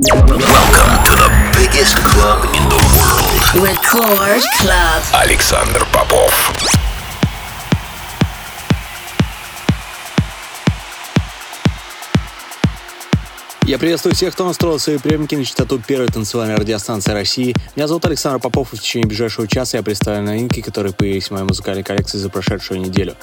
Welcome to the biggest club in the world. Record Club. Александр Попов. Я приветствую всех, кто настроил свои приемники на частоту первой танцевальной радиостанции России. Меня зовут Александр Попов, и в течение ближайшего часа я представлю новинки, которые появились в моей музыкальной коллекции за прошедшую неделю.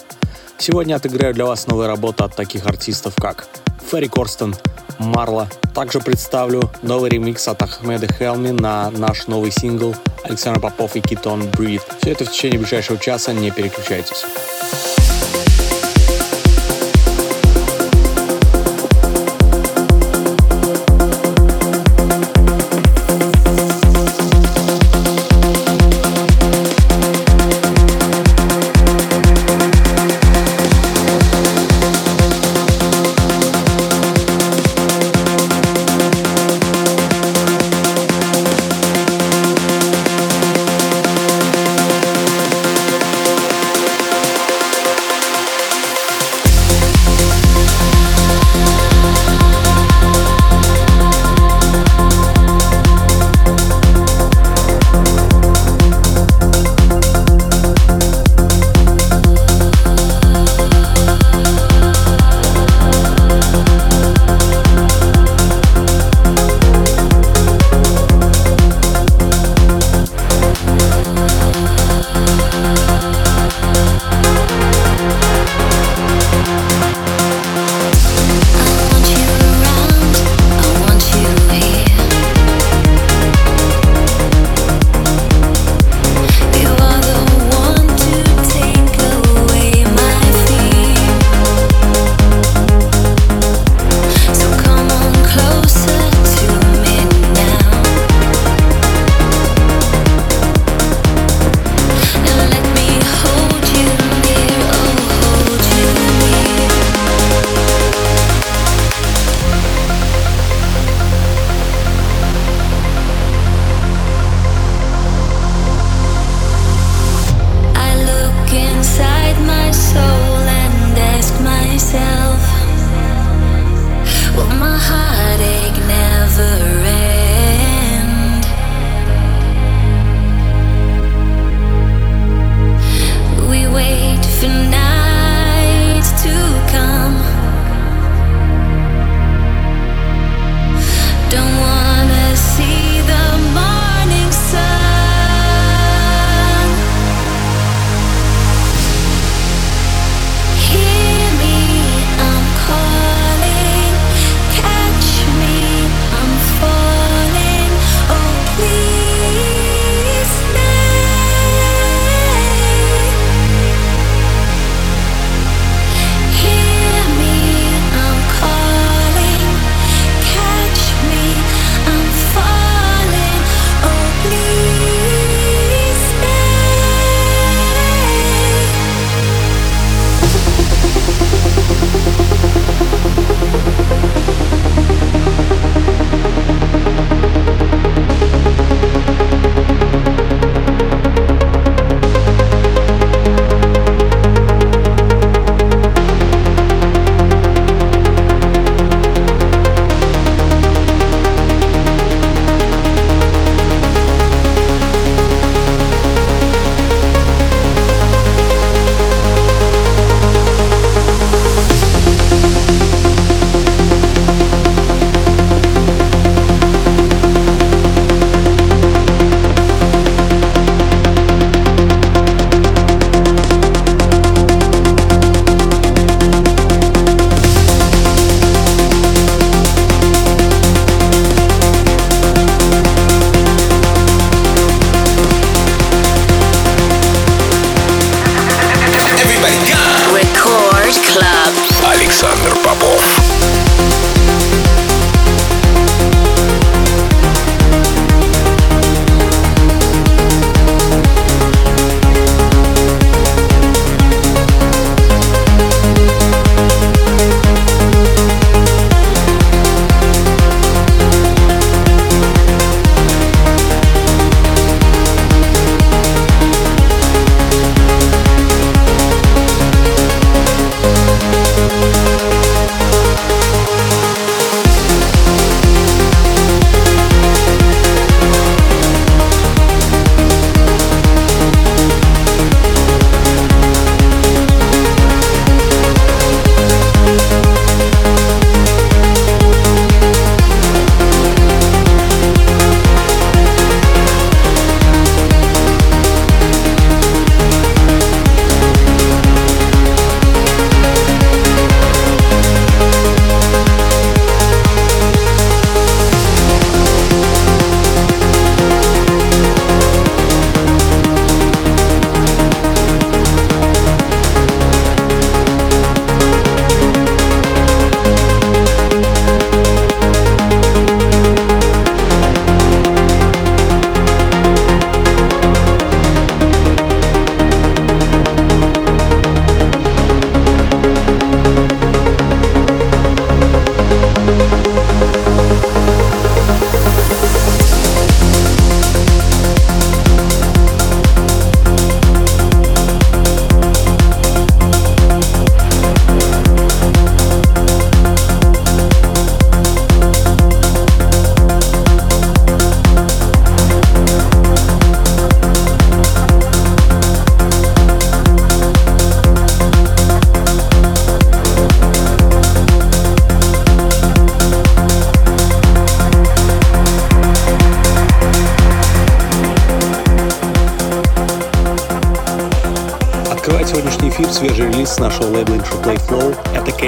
Сегодня отыграю для вас новые работы от таких артистов, как Ферри Корстен, Марла. Также представлю новый ремикс от Ахмеда Хелми на наш новый сингл Александр Попов и Китон Breathe. Все это в течение ближайшего часа, не переключайтесь.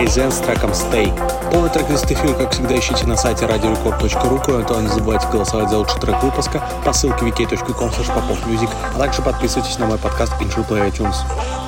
KZN с треком Stay. Полный трек-лист эфира, как всегда, ищите на сайте radiorecord.ru. Кроме того, не забывайте голосовать за лучший трек выпуска по ссылке wiki.com а также подписывайтесь на мой подкаст Intro Play iTunes.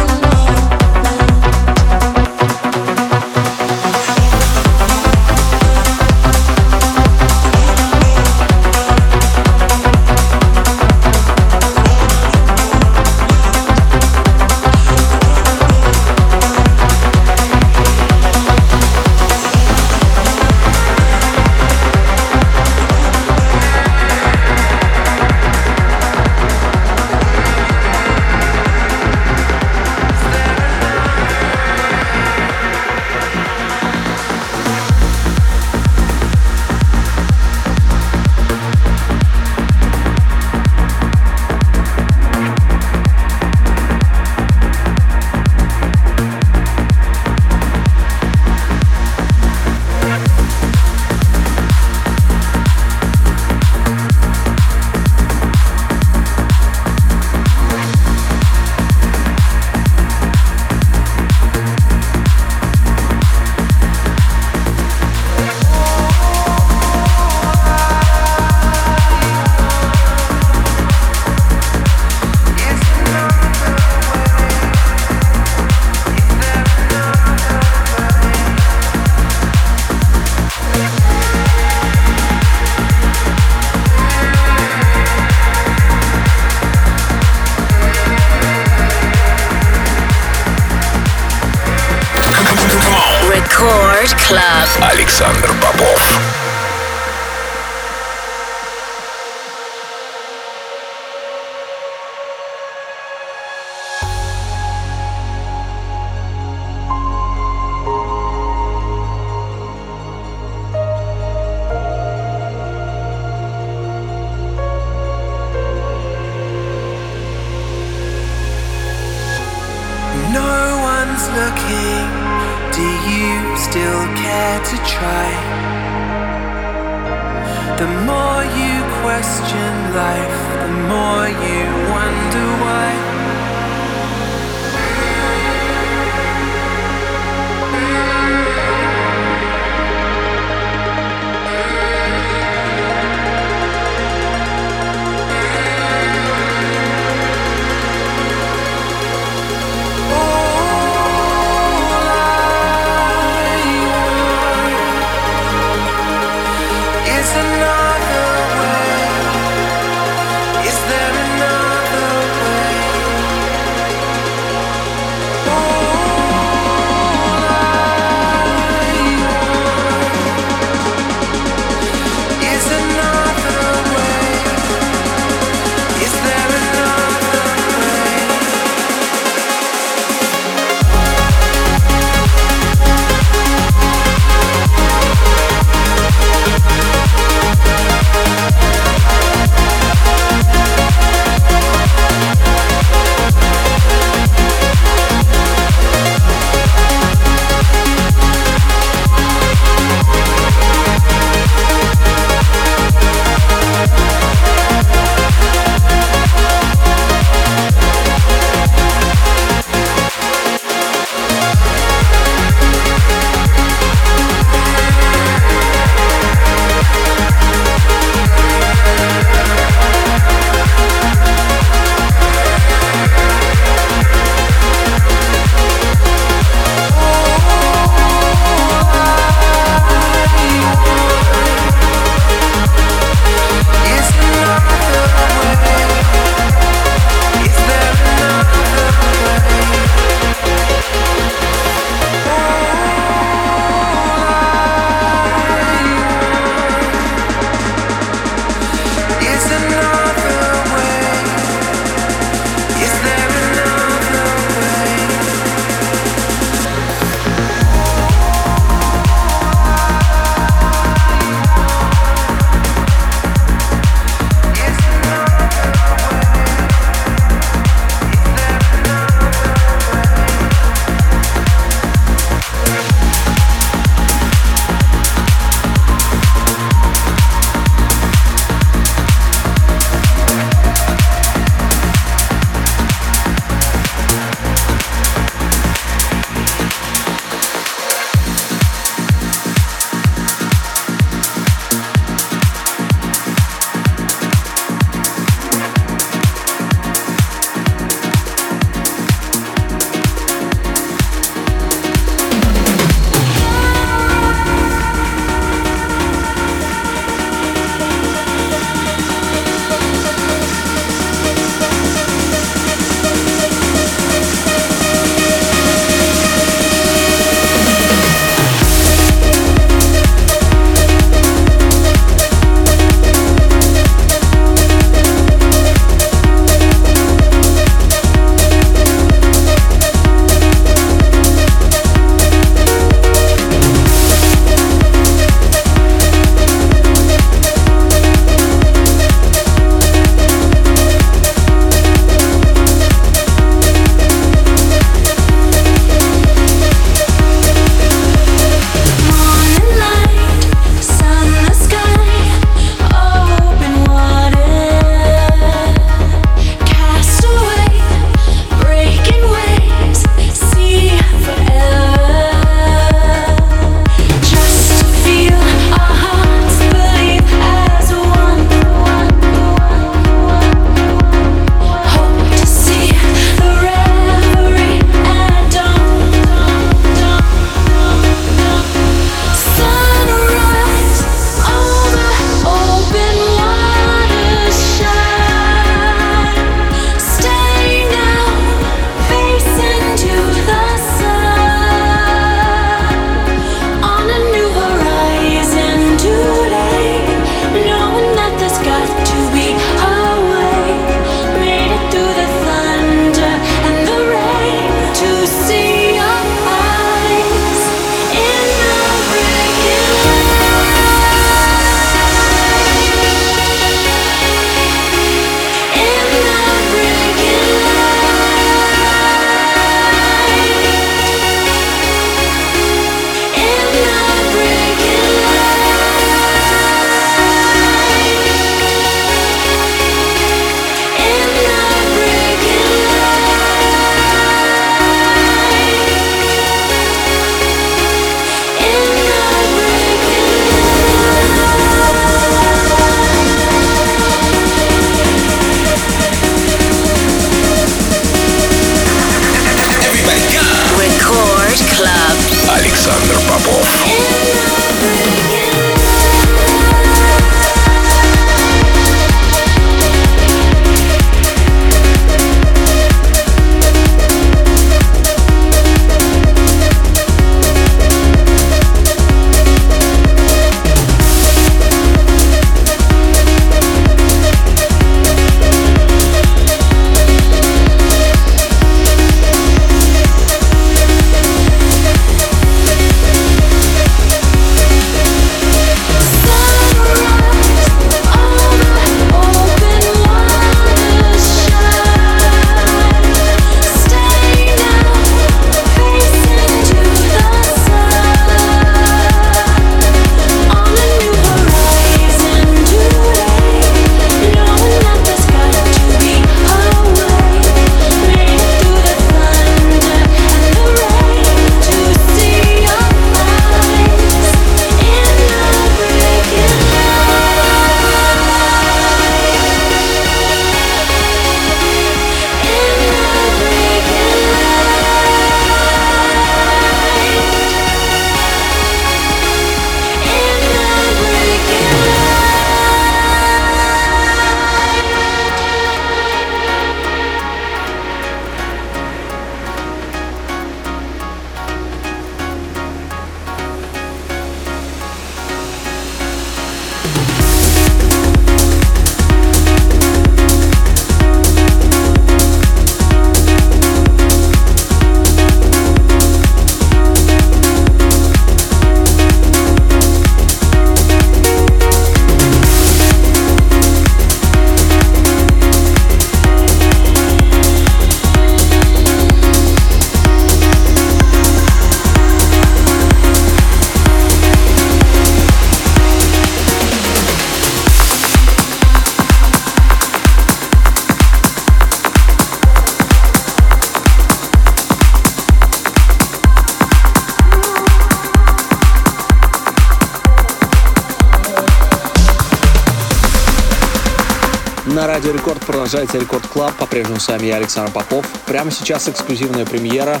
Продолжается Record Club. По-прежнему с вами я, Александр Попов. Прямо сейчас эксклюзивная премьера.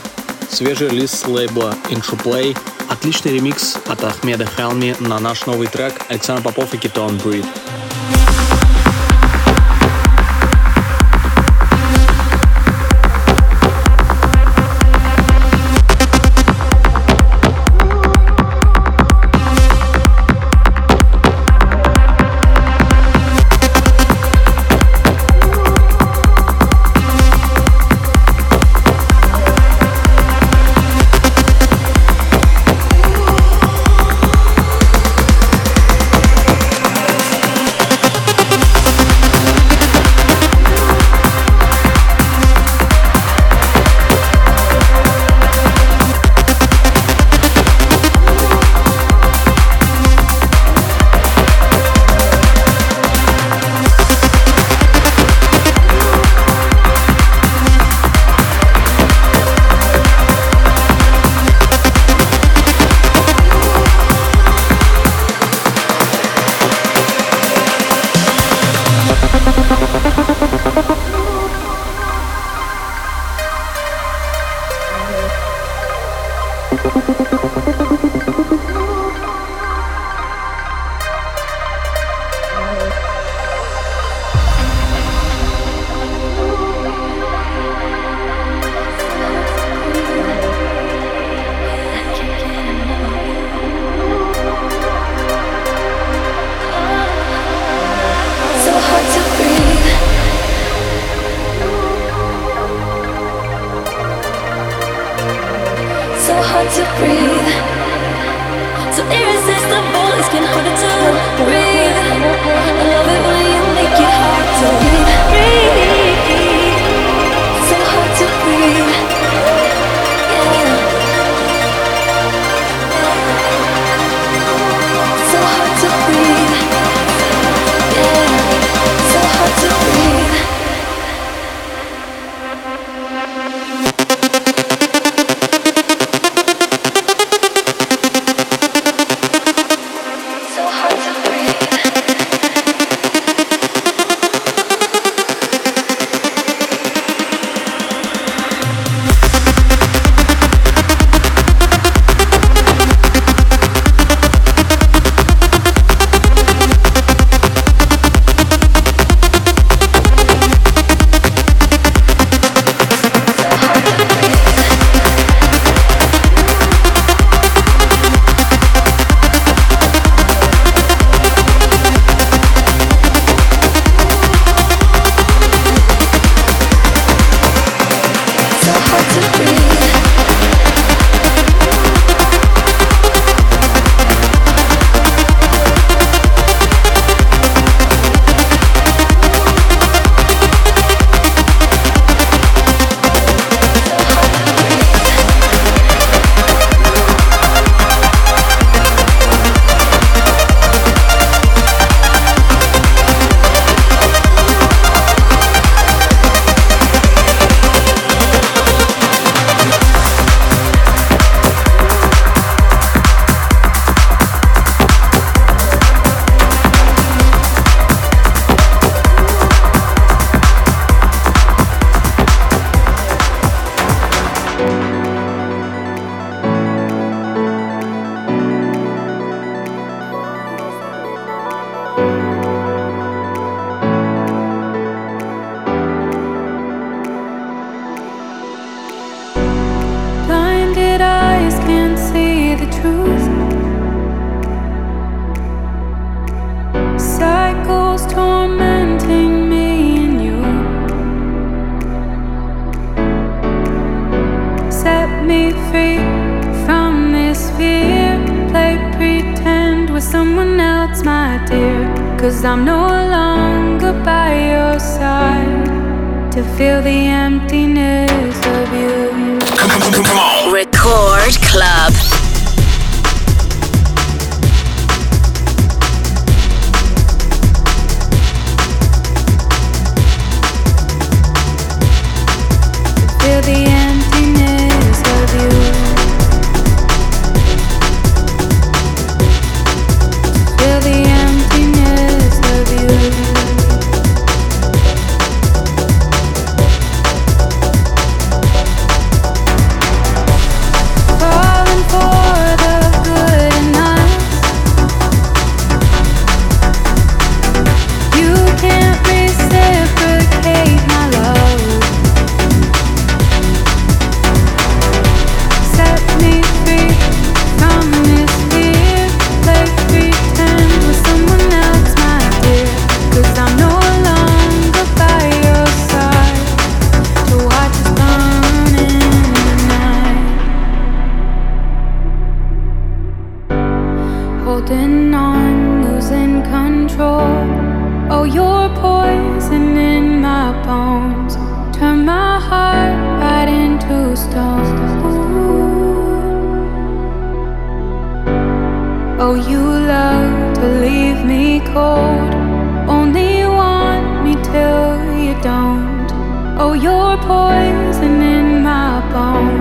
Свежий релиз с лейбла Intro Play. Отличный ремикс от Ахмеда Хелми на наш новый трек Александр Попов и Cause I'm no longer by your side to fill the emptiness. Oh, you're poison in my bones.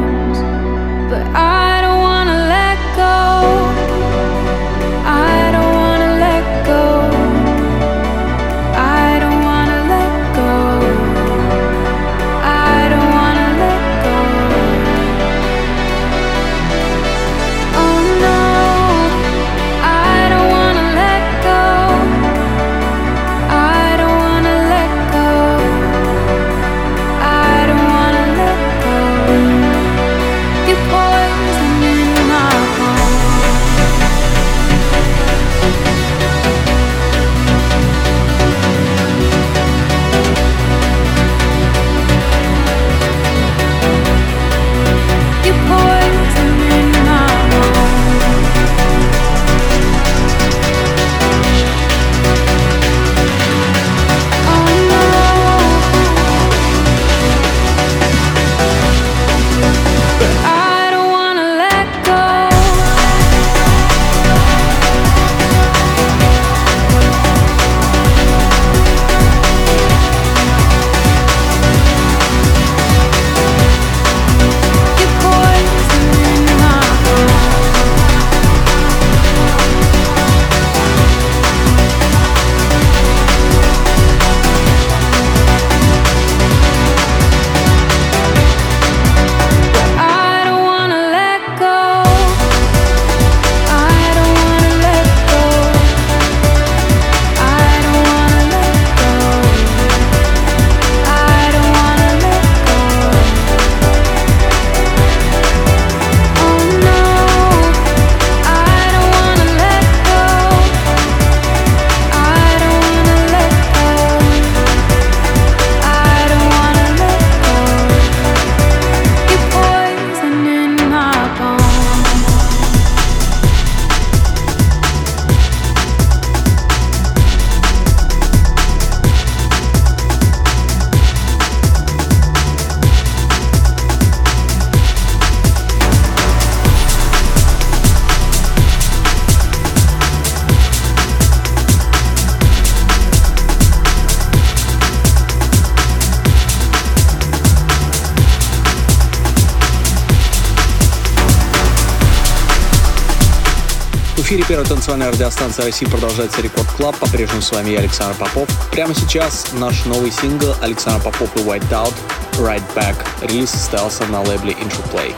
Первой танцевальной радиостанции России продолжается Record Club. По-прежнему с вами я, Александр Попов. Прямо сейчас наш новый сингл Александр Попов и Whiteout Right Back. Релиз состоялся на лейбле Intro Play.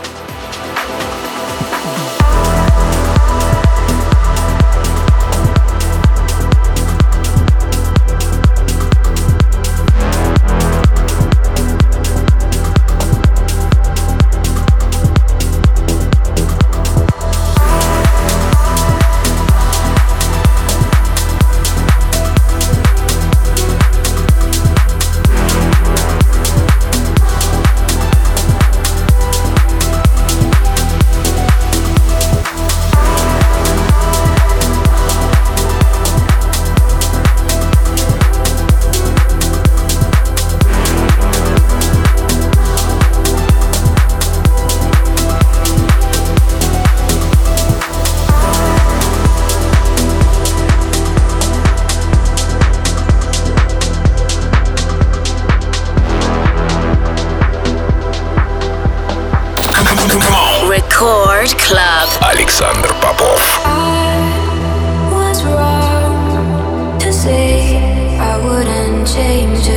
Record Club. Александр Попов. I was wrong to say I wouldn't change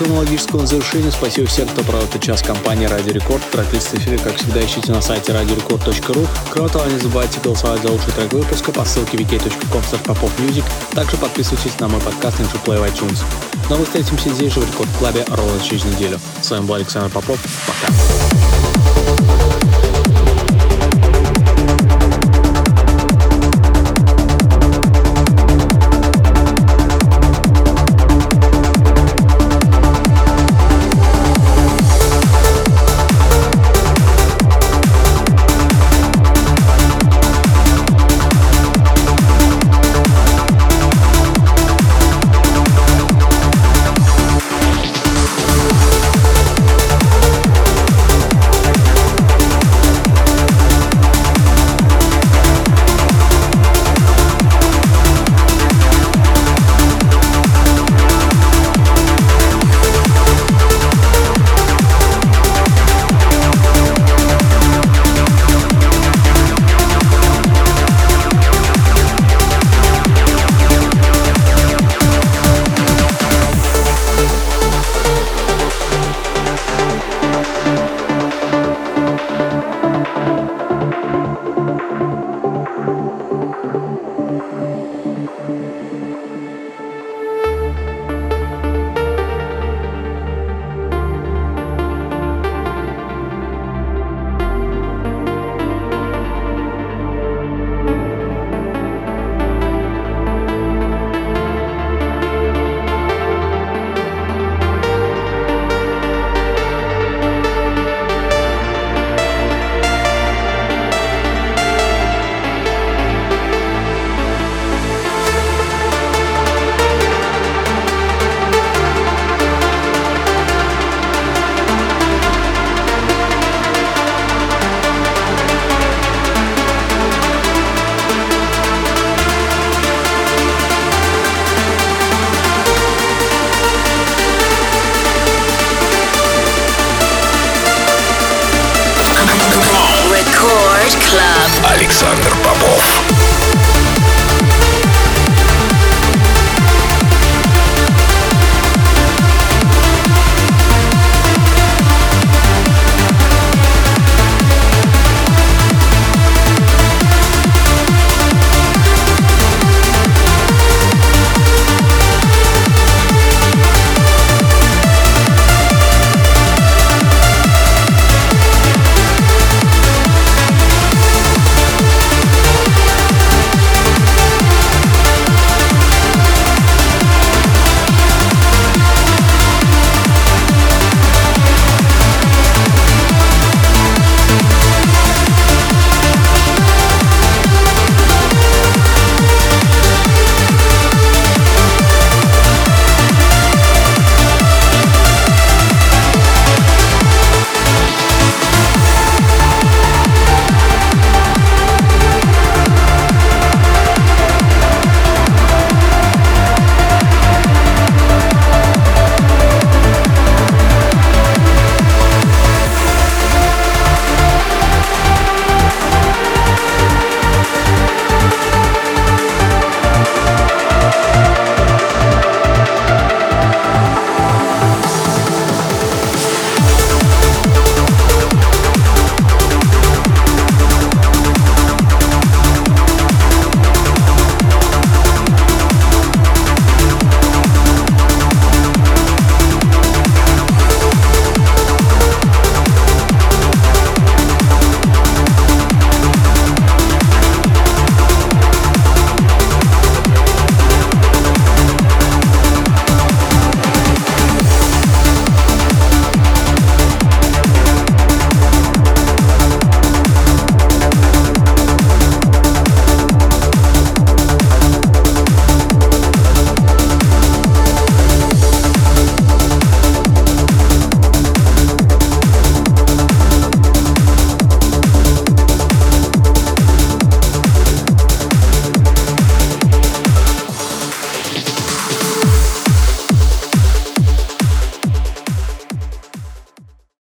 своему логическому завершению. Спасибо всем, кто провел этот час компании Радио Рекорд. Трек-лист эфира, как всегда, ищите на сайте radiorecord.ru. Кроме того, не забывайте голосовать за лучший трек выпуска по ссылке popopmusic. Также подписывайтесь на мой подкаст Play в iTunes. Но ну, мы встретимся здесь же в Рекорд Клабе ровно через неделю. С вами был Александр Попов. Пока.